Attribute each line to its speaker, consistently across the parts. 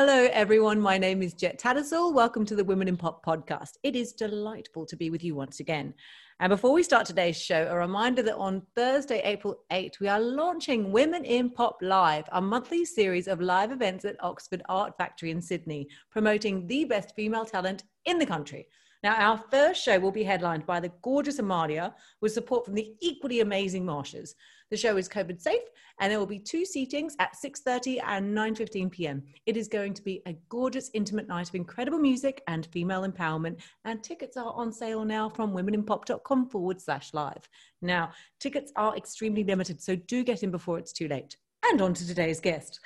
Speaker 1: Hello, everyone. My name is Jet Tattersall. Welcome to the Women in Pop podcast. It is delightful to be with you once again. And before we start today's show, a reminder that on Thursday, April 8th, we are launching Women in Pop Live, a monthly series of live events at Oxford Art Factory in Sydney, promoting the best female talent in the country. Now, our first show will be headlined by the gorgeous Amalia with support from the equally amazing Marshes. The show is COVID safe and there will be two seatings at 6.30 and 9.15 p.m. It is going to be a gorgeous, intimate night of incredible music and female empowerment and tickets are on sale now from womeninpop.com forward slash live. Now, tickets are extremely limited, so do get in before it's too late. And on to today's guest.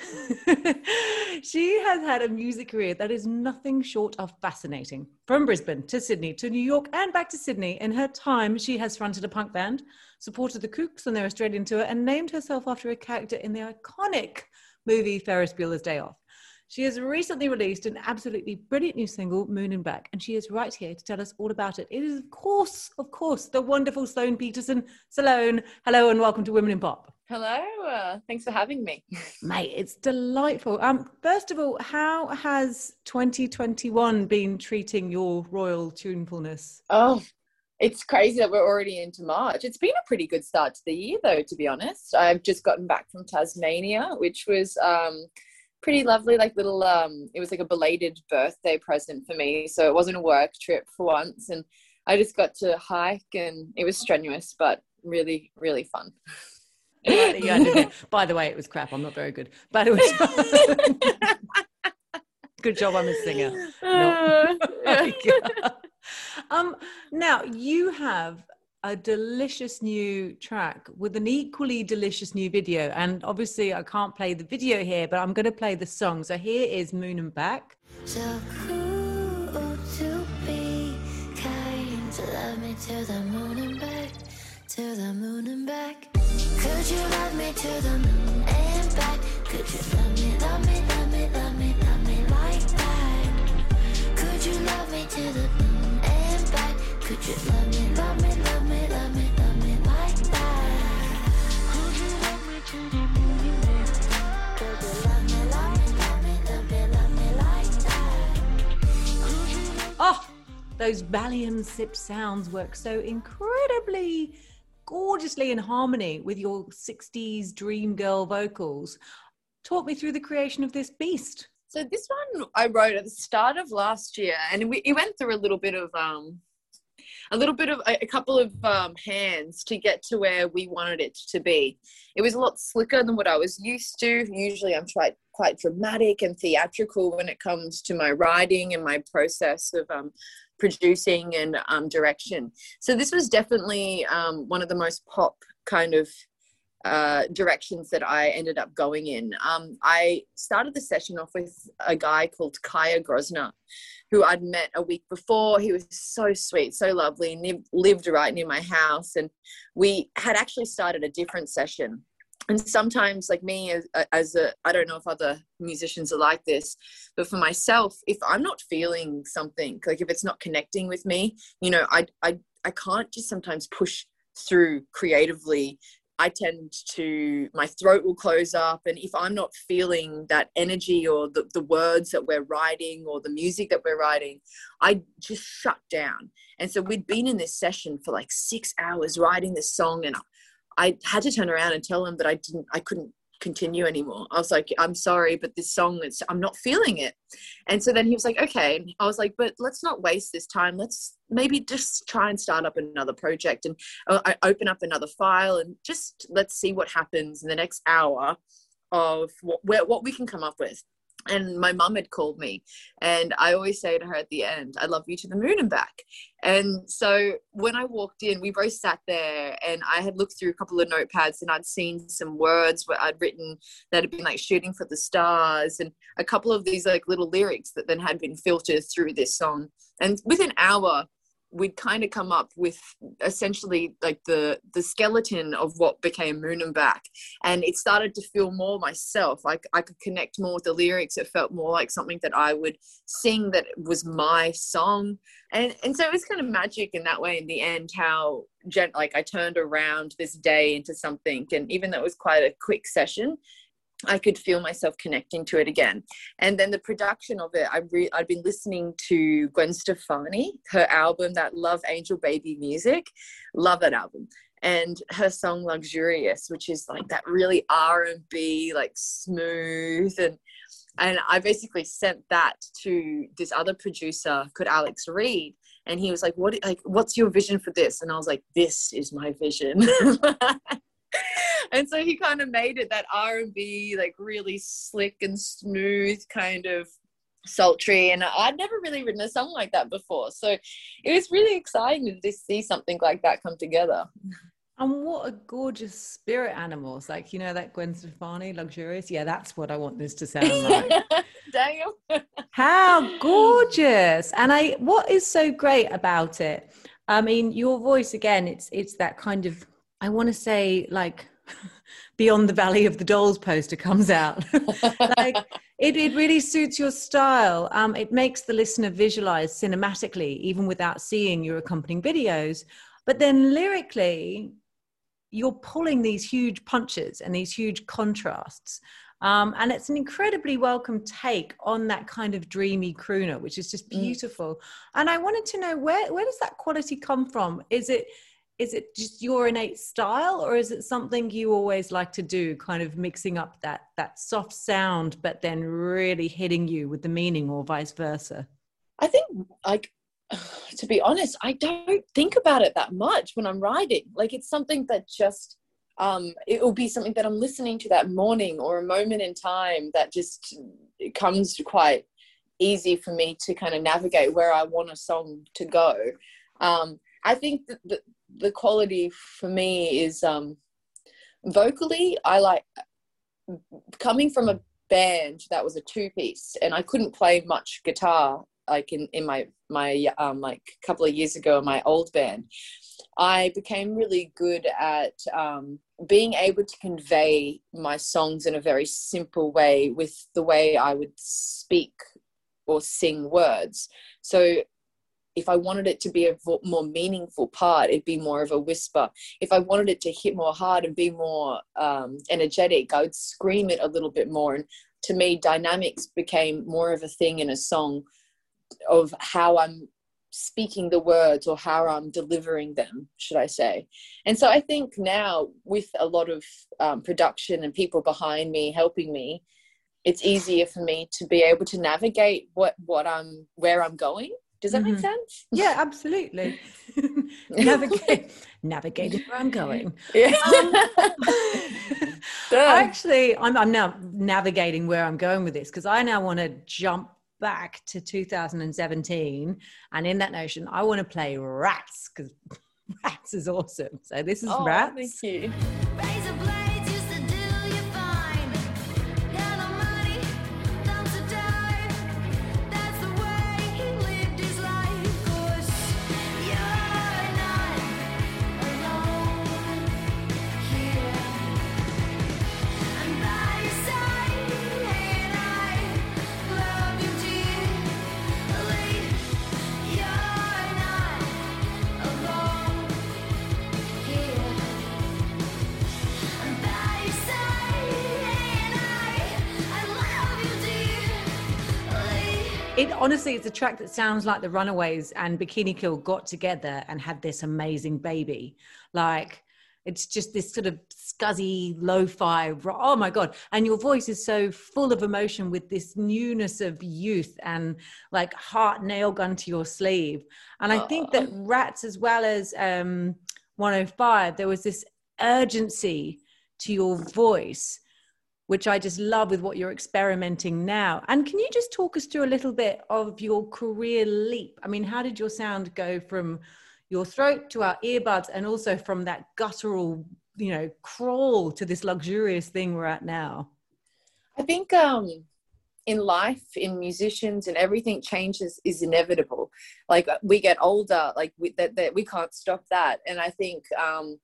Speaker 1: she has had a music career that is nothing short of fascinating. From Brisbane to Sydney to New York and back to Sydney, in her time, she has fronted a punk band, supported the Kooks on their Australian tour, and named herself after a character in the iconic movie Ferris Bueller's Day Off. She has recently released an absolutely brilliant new single, Moon and Back, and she is right here to tell us all about it. It is, of course, of course, the wonderful Sloane Peterson. Sloane, hello and welcome to Women in Pop.
Speaker 2: Hello, uh, thanks for having me.
Speaker 1: Mate, it's delightful. Um, first of all, how has 2021 been treating your royal tunefulness?
Speaker 2: Oh, it's crazy that we're already into March. It's been a pretty good start to the year, though, to be honest. I've just gotten back from Tasmania, which was um, pretty lovely like little um it was like a belated birthday present for me so it wasn't a work trip for once and i just got to hike and it was strenuous but really really fun
Speaker 1: yeah, by the way it was crap i'm not very good but it was good job i'm a singer no. um now you have a delicious new track with an equally delicious new video. And obviously, I can't play the video here, but I'm going to play the song. So here is Moon and Back. So cool to be kind love me to the moon and back, to the moon and back. Could you love me to the moon and back? Could you love me, love me, love me, love me, love me like that? Could you love me to the moon and back? Could you love me, love me, love me, love me, love me like that? Could you love me to the moon? Like that? Oh, those Valium sip sounds work so incredibly gorgeously in harmony with your 60s dream girl vocals. Talk me through the creation of this beast.
Speaker 2: So this one I wrote at the start of last year, and we, it went through a little bit of um, a little bit of a, couple of um, hands to get to where we wanted it to be. It was a lot slicker than what I was used to. Usually, I'm quite quite dramatic and theatrical when it comes to my writing and my process of um, producing and um, direction. So this was definitely um, one of the most pop kind of uh, directions that I ended up going in. Um, I started the session off with a guy called Kaya Grosner, who I'd met a week before. He was so sweet, so lovely, and lived right near my house. And we had actually started a different session. And sometimes, like me, as, as a, I don't know if other musicians are like this, but for myself, if I'm not feeling something, like if it's not connecting with me, you know, I, I, I can't just sometimes push through creatively I tend to, my throat will close up. And if I'm not feeling that energy or the, the words that we're writing or the music that we're writing, I just shut down. And so we'd been in this session for like six hours writing this song. And I had to turn around and tell him that I didn't, I couldn't continue anymore. I was like, I'm sorry, but this song, it's, I'm not feeling it. And so then he was like, okay. I was like, but let's not waste this time. Let's maybe just try and start up another project. And uh, I open up another file and just let's see what happens in the next hour of what, what we can come up with and my mum had called me and i always say to her at the end i love you to the moon and back. And so when i walked in we both sat there and i had looked through a couple of notepads and i'd seen some words where i'd written that had been like shooting for the stars and a couple of these like little lyrics that then had been filtered through this song. And within an hour we'd kind of come up with essentially like the the skeleton of what became moon and back. And it started to feel more myself like i could connect more with the lyrics. It felt more like something that i would sing that was my song. And and so it was kind of magic in that way in the end how like i turned around this day into something. And even though it was quite a quick session I could feel myself connecting to it again. And then the production of it, I re- I'd been listening to Gwen Stefani, her album, that Love Angel Baby Music. Love that album. And her song Luxurious, which is like that really R&B, like smooth. And, and I basically sent that to this other producer called Alex Reed. And he was like, what, like, what's your vision for this? And I was like, this is my vision. and so he kind of made it that r&b like really slick and smooth kind of sultry and i'd never really written a song like that before. So it was really exciting to see something like that come together.
Speaker 1: And what a gorgeous spirit animals like you know that gwen stefani luxurious? Yeah that's what i want this to sound like.
Speaker 2: Damn.
Speaker 1: How gorgeous. And i what is so great about it i mean your voice again it's it's that kind of I want to say like Beyond the Valley of the Dolls poster comes out. like it, it really suits your style. Um, it makes the listener visualize cinematically, even without seeing your accompanying videos. But then lyrically, you're pulling these huge punches and these huge contrasts. Um, and it's an incredibly welcome take on that kind of dreamy crooner, which is just mm. beautiful. Mm. And I wanted to know where where does that quality come from? Is it is it just your innate style or is it something you always like to do kind of mixing up that that soft sound but then really hitting you with the meaning or vice versa?
Speaker 2: I think like to be honest i don't think about it that much when i'm writing. Like it's something that just um it will be something that i'm listening to that morning or a moment in time that just it comes quite easy for me to kind of navigate where i want a song to go. Um I think that the, the quality for me is um, vocally, I like coming from a band that was a two piece and I couldn't play much guitar like in, in my my um like a couple of years ago in my old band I became really good at um, being able to convey my songs in a very simple way with the way I would speak or sing words. So if I wanted it to be a more meaningful part, it'd be more of a whisper. If I wanted it to hit more hard and be more um, energetic, I would scream it a little bit more. And to me, dynamics became more of a thing in a song of how I'm speaking the words or how I'm delivering them, should I say. And so I think now, with a lot of um, production and people behind me helping me, it's easier for me to be able to navigate what what I'm where I'm going does that mm-hmm. make sense?
Speaker 1: Yeah, absolutely. Navigate, navigating where I'm going. Yeah. Um, actually, I'm, I'm now navigating where I'm going with this because I now want to jump back to 2017, and in that notion, I want to play Rats because Rats is awesome. So this is oh, Rats.
Speaker 2: Thank you.
Speaker 1: It honestly it's a track that sounds like the runaways and bikini kill got together and had this amazing baby. Like it's just this sort of scuzzy lo-fi oh my god. And your voice is so full of emotion with this newness of youth and like heart nail gun to your sleeve. And i think that rats as well as um 105 there was this urgency to your voice which I just love with what you're experimenting now. And can you just talk us through a little bit of your career leap? I mean, how did your sound go from your throat to our earbuds and also from that guttural, you know, crawl to this luxurious thing we're at now?
Speaker 2: I think um in life in musicians and everything changes is inevitable like we get older like we, that, that we can't stop that and i think um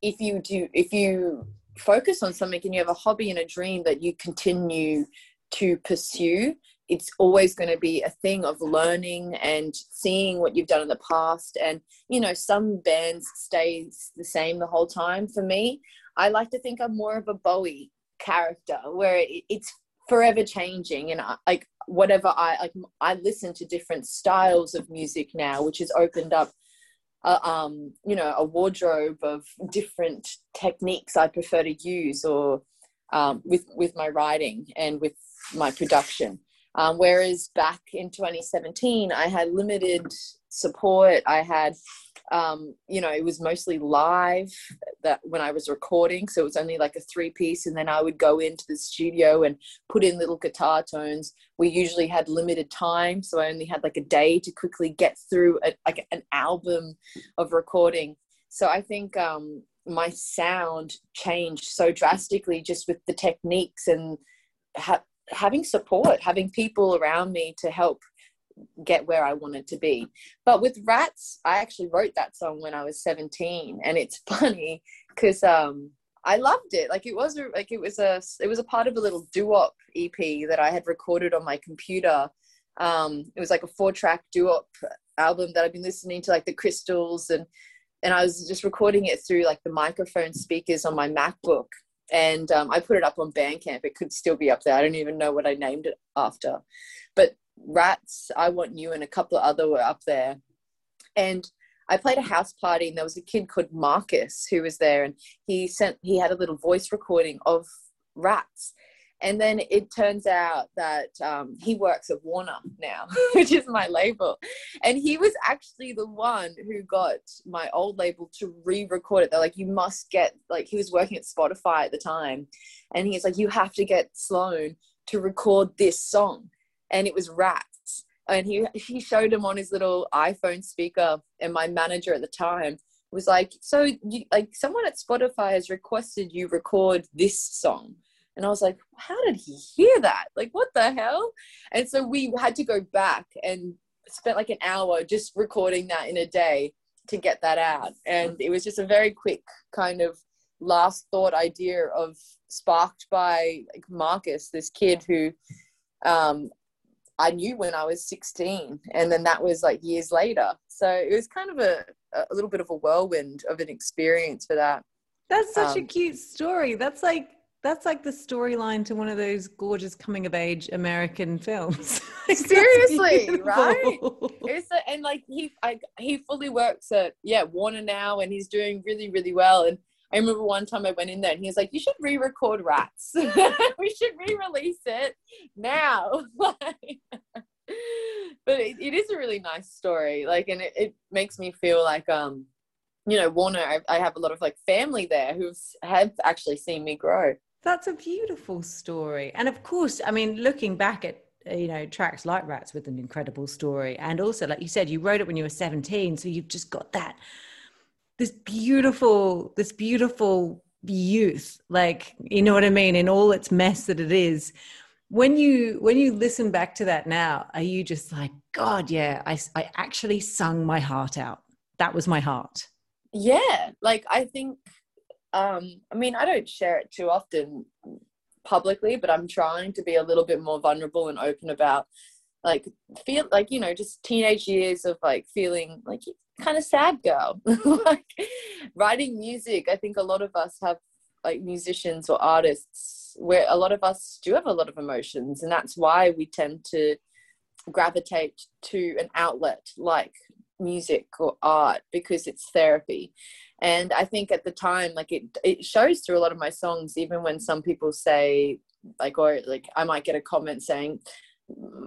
Speaker 2: if you do if you focus on something and you have a hobby and a dream that you continue to pursue it's always going to be a thing of learning and seeing what you've done in the past. And you know some bands stay the same the whole time. For me i like to think i'm more of a bowie character where it's forever changing and I, like whatever i like i listen to different styles of music now which has opened up a, um you know a wardrobe of different techniques i prefer to use or um, with with my writing and with my production. Um, whereas back in 2017 i had limited support. I had um, you know, it was mostly live that when I was recording. So it was only like a three piece. And then I would go into the studio and put in little guitar tones. We usually had limited time. So I only had like a day to quickly get through a, like an album of recording. So I think um, my sound changed so drastically just with the techniques and ha- having support, having people around me to help get where I wanted to be. But with Rats, I actually wrote that song when I was 17 and it's funny cuz um I loved it. Like it was like it was a it was a part of a little doo-wop EP that I had recorded on my computer. Um it was like a four-track doo-wop album that I've been listening to like the Crystals and and I was just recording it through like the microphone speakers on my MacBook and um, I put it up on Bandcamp. It could still be up there. I don't even know what I named it after. But Rats, I Want You, and a couple of other were up there. And I played a house party, and there was a kid called Marcus who was there, and he sent he had a little voice recording of Rats. And then it turns out that um, he works at Warner now, which is my label. And he was actually the one who got my old label to re record it. They're like, you must get, like, he was working at Spotify at the time. And he's like, you have to get Sloan to record this song and it was rats. And he he showed him on his little iPhone speaker, and my manager at the time was like, "So, you, like, someone at Spotify has requested you record this song." And I was like, how did he hear that? Like, what the hell? And so we had to go back and spent like an hour just recording that in a day to get that out. And it was just a very quick kind of last thought idea of sparked by like Marcus, this kid who um, I knew when I was 16, and then that was like years later. So it was kind of a, a little bit of a whirlwind of an experience for that.
Speaker 1: That's such um, a cute story. That's like that's like the storyline to one of those gorgeous coming of age American films.
Speaker 2: Seriously, right? It's a, and like he I, he fully works at yeah Warner now, and he's doing really really well. And I remember one time I went in there and he was like, "You should re-record Rats. we should re-release it now." but it, it is a really nice story. Like, and it, it makes me feel like um, you know, Warner. I, I have a lot of like family there who've have actually seen me grow.
Speaker 1: That's a beautiful story, and of course, I mean, looking back at you know tracks like Rats with an incredible story, and also like you said, you wrote it when you were seventeen, so you've just got that this beautiful this beautiful youth like you know what i mean? In all its mess that it is. When you when you listen back to that now are you just like god yeah i, I actually sung my heart out. That was my heart.
Speaker 2: Yeah like i think um i mean i don't share it too often publicly but i'm trying to be a little bit more vulnerable and open about like feel like you know just teenage years of like feeling like kind of sad girl. Like writing music i think a lot of us have like musicians or artists where a lot of us do have a lot of emotions and that's why we tend to gravitate to an outlet like music or art because it's therapy. And i think at the time like it it shows through a lot of my songs even when some people say like or like i might get a comment saying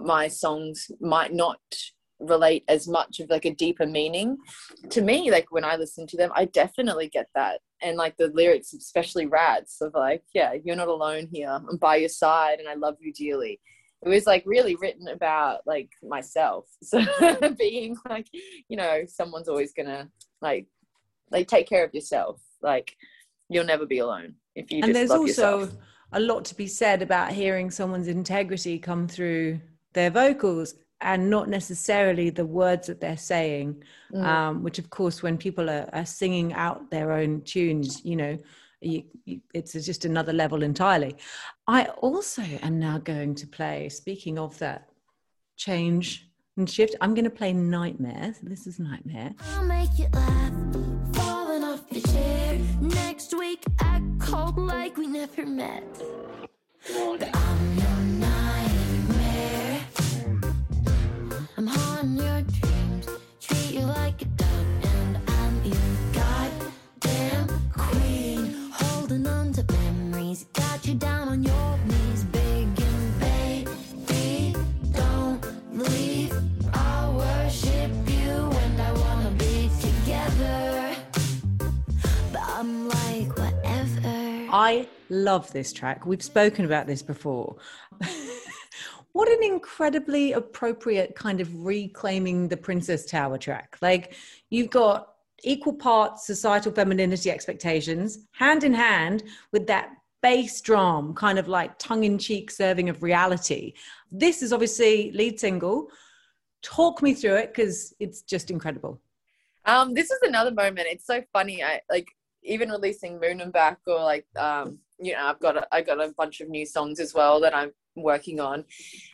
Speaker 2: my songs might not relate as much of like a deeper meaning to me like when i listen to them i definitely get that. And like the lyrics especially rats of like yeah you're not alone here. I'm by your side and i love you dearly. It was like really written about like myself. So being like you know someone's always gonna like like take care of yourself. Like you'll never be alone if you just and there's also yourself.
Speaker 1: a lot to be said about hearing someone's integrity come through their vocals and not necessarily the words that they're saying mm. um, which of course when people are, are, singing out their own tunes you know you, you, it's just another level entirely i also am now going to play speaking of that change and shift i'm going to play nightmare this is nightmare I'll make you laugh, falling off your chair
Speaker 3: Next week, act cold like we never met.
Speaker 1: Love this track. We've spoken about this before. what an incredibly appropriate kind of reclaiming the Princess Tower track. Like, you've got equal parts societal femininity expectations hand in hand with that bass drum, kind of like tongue in cheek serving of reality. This is obviously lead single. Talk me through it because it's just incredible.
Speaker 2: Um, this is another moment. It's so funny. I like even releasing Moon and Back or like um, you know, I've got a, I got a bunch of new songs as well that I'm working on,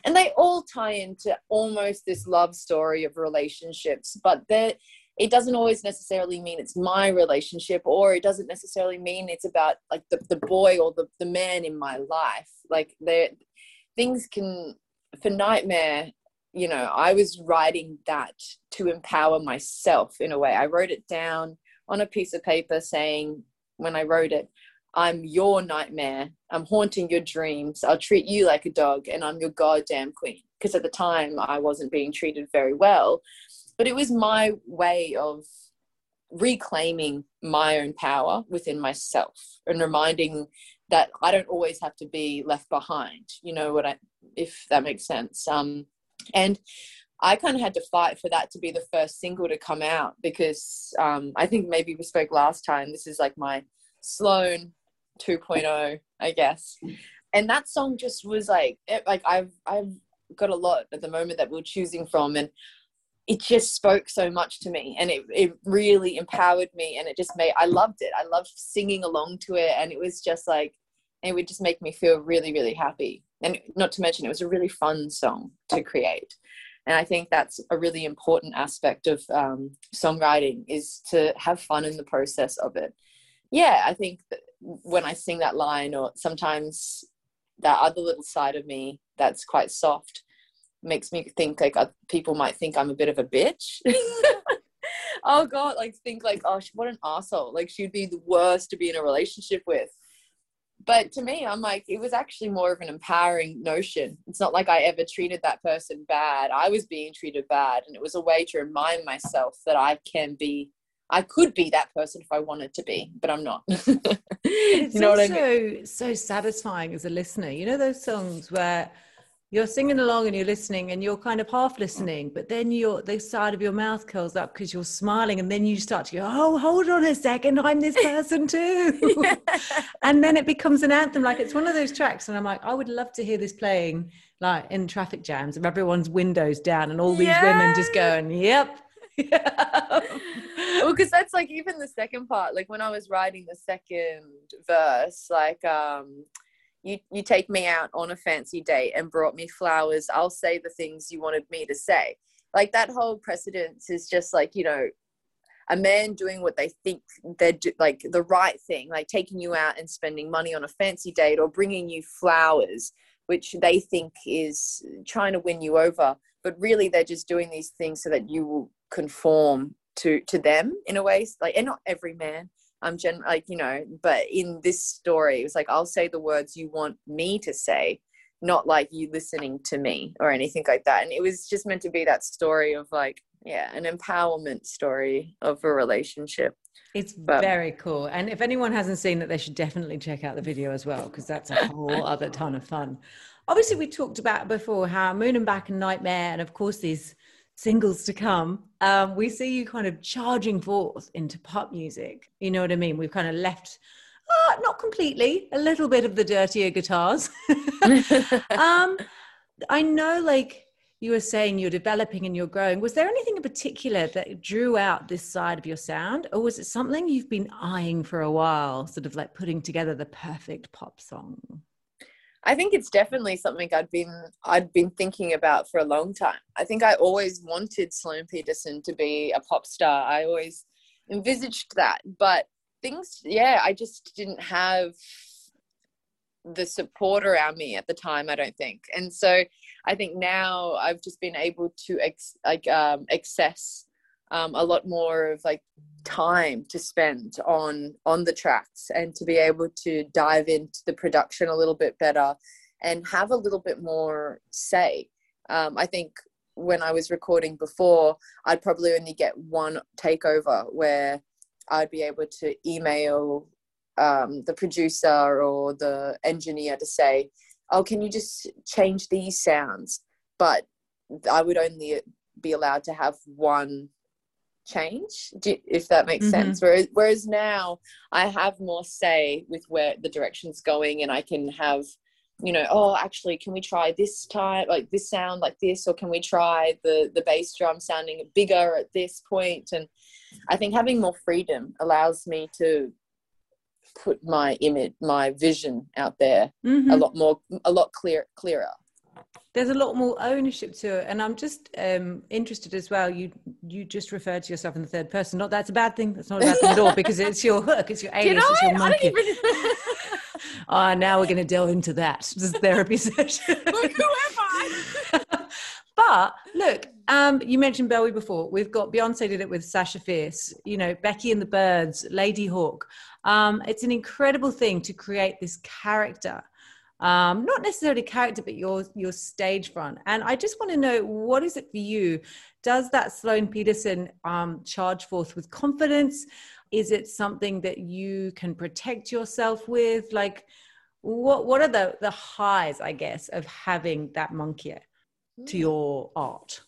Speaker 2: and they all tie into almost this love story of relationships, but that it doesn't always necessarily mean it's my relationship or it doesn't necessarily mean it's about like the, the boy or the, the man in my life. Like there things can for nightmare you know i was writing that to empower myself in a way. I wrote it down on a piece of paper saying when i wrote it i'm your nightmare i'm haunting your dreams i'll treat you like a dog and i'm your goddamn queen because at the time i wasn't being treated very well but it was my way of reclaiming my own power within myself and reminding that I don't always have to be left behind. You know what I, if that makes sense. Um, and I kind of had to fight for that to be the first single to come out because um, I think maybe we spoke last time. This is like my Sloan 2.0, I guess. And that song just was like, it, like I've I've got a lot at the moment that we're choosing from, and it just spoke so much to me and it, it really empowered me and it just made i loved it. I loved singing along to it and it was just like it would just make me feel really really happy. And not to mention it was a really fun song to create. And i think that's a really important aspect of um, songwriting is to have fun in the process of it. Yeah i think when i sing that line or sometimes that other little side of me that's quite soft makes me think like uh, people might think I'm a bit of a bitch. oh god, like think like oh what an asshole. Like she'd be the worst to be in a relationship with. But to me, I'm like it was actually more of an empowering notion. It's not like I ever treated that person bad. I was being treated bad, and it was a way to remind myself that I can be I could be that person if I wanted to be, but I'm not.
Speaker 1: it's you know also I mean? so satisfying as a listener. You know those songs where you're singing along and you're listening and you're kind of half listening but then your the side of your mouth curls up because you're smiling and then you start to go oh hold on a second i'm this person too yeah. and then it becomes an anthem like it's one of those tracks and i'm like i would love to hear this playing like in traffic jams of everyone's windows down and all these yeah. women just going yep
Speaker 2: well because that's like even the second part like when i was writing the second verse like um you you take me out on a fancy date and brought me flowers. I'll say the things you wanted me to say. Like that whole precedence is just like you know a man doing what they think they're do, like the right thing like taking you out and spending money on a fancy date or bringing you flowers which they think is trying to win you over. But really they're just doing these things so that you will conform to to them in a way like and not every man I'm gen like you know, but in this story, it was like I'll say the words you want me to say, not like you listening to me or anything like that. And it was just meant to be that story of like, yeah, an empowerment story of a relationship.
Speaker 1: It's but, very cool. And if anyone hasn't seen it, they should definitely check out the video as well, because that's a whole other ton of fun. Obviously, we talked about before how Moon and Back and Nightmare, and of course, these singles to come, um, we see you kind of charging forth into pop music. You know what I mean? We've kind of left, uh, not completely, a little bit of the dirtier guitars. um, I know, like you were saying, you're developing and you're growing. Was there anything in particular that drew out this side of your sound, or was it something you've been eyeing for a while, sort of like putting together the perfect pop song?
Speaker 2: I think it's definitely something I'd been I'd been thinking about for a long time. I think I always wanted Sloane Peterson to be a pop star. I always envisaged that, but things yeah i just didn't have the support around me at the time i don't think and so i think now i've just been able to ex- like um, access um, a lot more of like time to spend on on the tracks and to be able to dive into the production a little bit better and have a little bit more say. Um, i think when i was recording before i'd probably only get one takeover where i'd be able to email um, the producer or the engineer to say oh can you just change these sounds? But i would only be allowed to have one change if that makes mm-hmm. sense whereas, whereas now i have more say with where the direction's going and i can have you know oh actually can we try this time like this sound like this or can we try the the bass drum sounding bigger at this point and i think having more freedom allows me to put my image my vision out there mm-hmm. a lot more a lot clear clearer
Speaker 1: there's a lot more ownership to it. And i'm just um, interested as well you you just referred to yourself in the third person. Not that's a bad thing. That's not a bad thing at all because it's your hook it's your alias it's your monkey. oh now we're going to delve into that this therapy session.
Speaker 2: Look who am i?
Speaker 1: But look um, you mentioned Bowie before. We've got Beyonce did it with Sasha Fierce, you know, Becky and the Birds, Ladyhawke. Um, it's an incredible thing to create this character um, not necessarily character, but your your stage front. And I just want to know what is it for you? Does that Sloane Peterson um, charge forth with confidence? Is it something that you can protect yourself with? Like, what what are the the highs, I guess, of having that monkey to hmm. your art?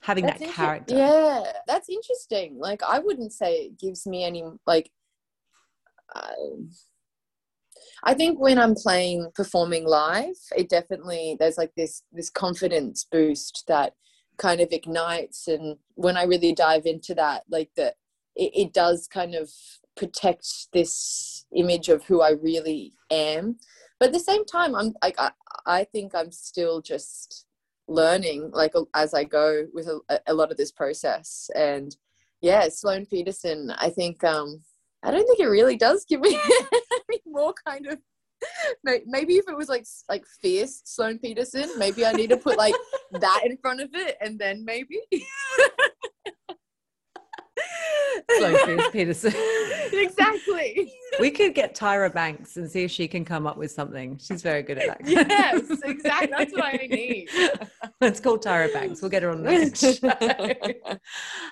Speaker 1: Having that's that character.
Speaker 2: Yeah, that's interesting. Like, I wouldn't say it gives me any like. Uh, I think when I'm playing performing live, it definitely there's like this this confidence boost that kind of ignites and when I really dive into that, like that it, it does kind of protect this image of who I really am. But at the same time, I'm like I, I think I'm still just learning like as I go with a, a lot of this process. And yeah, Sloane Peterson, I think um I don't think it really does give me more kind of maybe if it was like like fierce Sloane Peterson, maybe I need to put like that in front of it and then maybe
Speaker 1: Sloane Peterson.
Speaker 2: exactly.
Speaker 1: We could get Tyra Banks and see if she can come up with something. She's very good at that.
Speaker 2: yes, exactly. That's what I need.
Speaker 1: It's called Tyra Banks. We'll get her on the next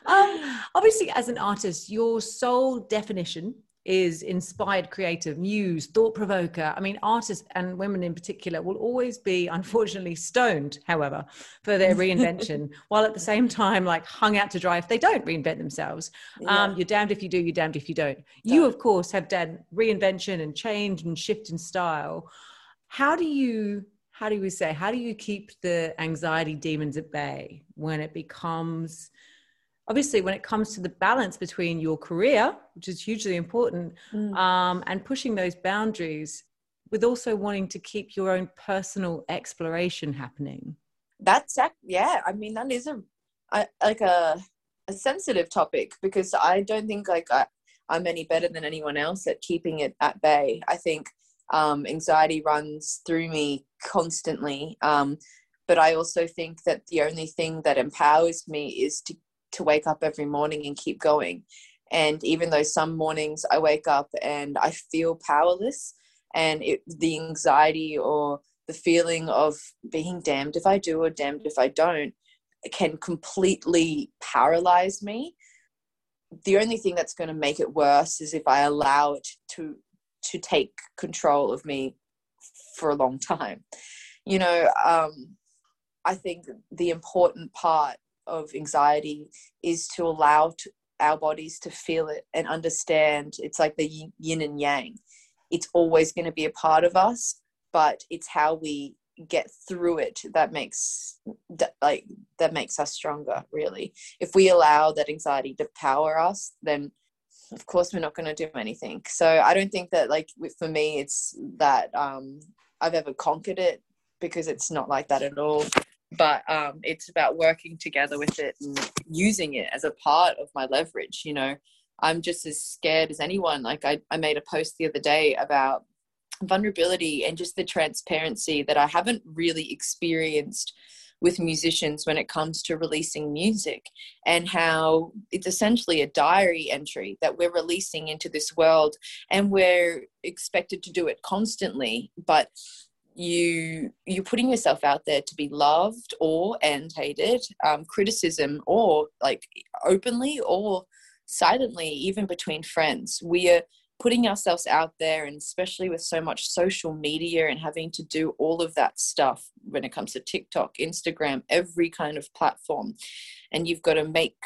Speaker 1: um, obviously, as an artist, your sole definition is inspired creative muse thought provoker i mean artists and women in particular will always be unfortunately stoned however for their reinvention while at the same time like hung out to dry if they don't reinvent themselves yeah. um, you're damned if you do you're damned if you don't. don't you of course have done reinvention and change and shift in style how do you how do we say how do you keep the anxiety demons at bay when it becomes obviously when it comes to the balance between your career which is hugely important mm. um, and pushing those boundaries with also wanting to keep your own personal exploration happening
Speaker 2: that's yeah i mean that is a, a like a, a sensitive topic because i don't think like I, i'm any better than anyone else at keeping it at bay i think um, anxiety runs through me constantly um, but i also think that the only thing that empowers me is to to wake up every morning and keep going. And even though some mornings I wake up and I feel powerless, and it, the anxiety or the feeling of being damned if I do or damned if I don't can completely paralyze me. The only thing that's going to make it worse is if I allow it to to take control of me for a long time. You know, um, I think the important part of anxiety is to allow to, our bodies to feel it and understand it's like the yin and yang. It's always going to be a part of us but it's how we get through it that makes that, like that makes us stronger really. If we allow that anxiety to power us then of course we're not going to do anything. So i don't think that like for me it's that um i've ever conquered it because it's not like that at all but um, it's about working together with it and using it as a part of my leverage you know I'm just as scared as anyone. Like I, I made a post the other day about vulnerability and just the transparency that I haven't really experienced with musicians when it comes to releasing music and how it's essentially a diary entry that we're releasing into this world and we're expected to do it constantly but you you're putting yourself out there to be loved or and hated um, criticism or like openly or silently even between friends. We are putting ourselves out there and especially with so much social media and having to do all of that stuff when it comes to TikTok, Instagram, every kind of platform and you've got to make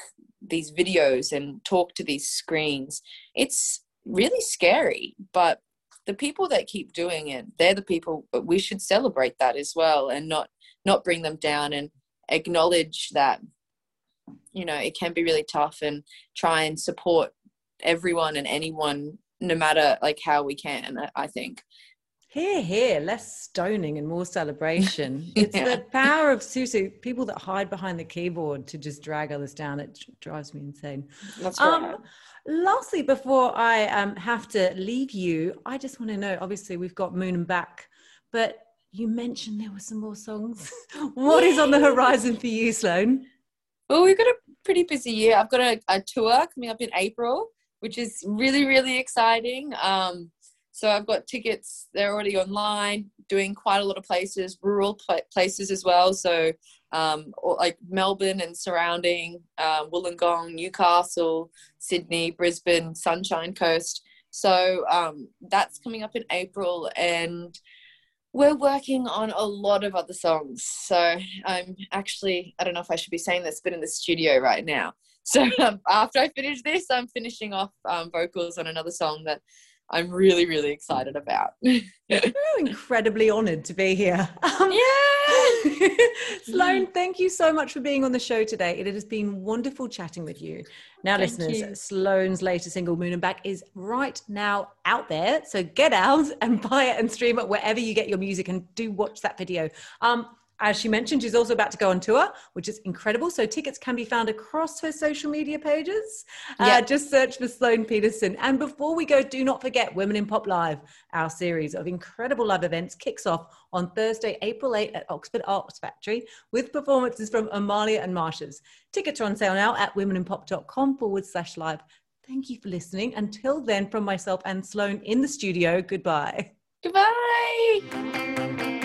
Speaker 2: these videos and talk to these screens it's really scary. But the people that keep doing it they're the people but we should celebrate that as well and not not bring them down and acknowledge that you know it can be really tough and try and support everyone and anyone no matter like how we can i think.
Speaker 1: Here here less stoning and more celebration. It's yeah. the power of susu people that hide behind the keyboard to just drag others down it drives me insane.
Speaker 2: That's right. um,
Speaker 1: lastly before i um, have to leave you i just want to know obviously we've got moon and back but you mentioned there were some more songs What Yay. is on the horizon for you sloan
Speaker 2: well we've got a pretty busy year i've got a, a tour coming up in april which is really really exciting. Um, so I've got tickets; they're already online, doing quite a lot of places, rural pl- places as well. So um, like Melbourne and surrounding, uh, Wollongong, Newcastle, Sydney, Brisbane, Sunshine Coast. So um, that's coming up in April, and we're working on a lot of other songs. So I'm actually, I don't know if I should be saying this, but in the studio right now. So um, after I finish this, I'm finishing off um, vocals on another song that I'm really, really excited about.
Speaker 1: I'm incredibly honored to be here.
Speaker 2: Um, yeah.
Speaker 1: Sloan, thank you so much for being on the show today. It has been wonderful chatting with you. Now, thank listeners, you. Sloan's latest single, Moon and Back, is right now out there. So get out and buy it and stream it wherever you get your music and do watch that video. Um, as she mentioned, she's also about to go on tour, which is incredible. So tickets can be found across her social media pages. Uh, just search for Sloan Peterson. And before we go, do not forget Women in Pop Live, our series of incredible live events kicks off on Thursday, April 8 at Oxford Arts Factory with performances from Amalia and Marshes. Tickets are on sale now at womeninpop.com forward slash live. Thank you for listening. Until then, from myself and Sloan in the studio, goodbye.
Speaker 2: Goodbye.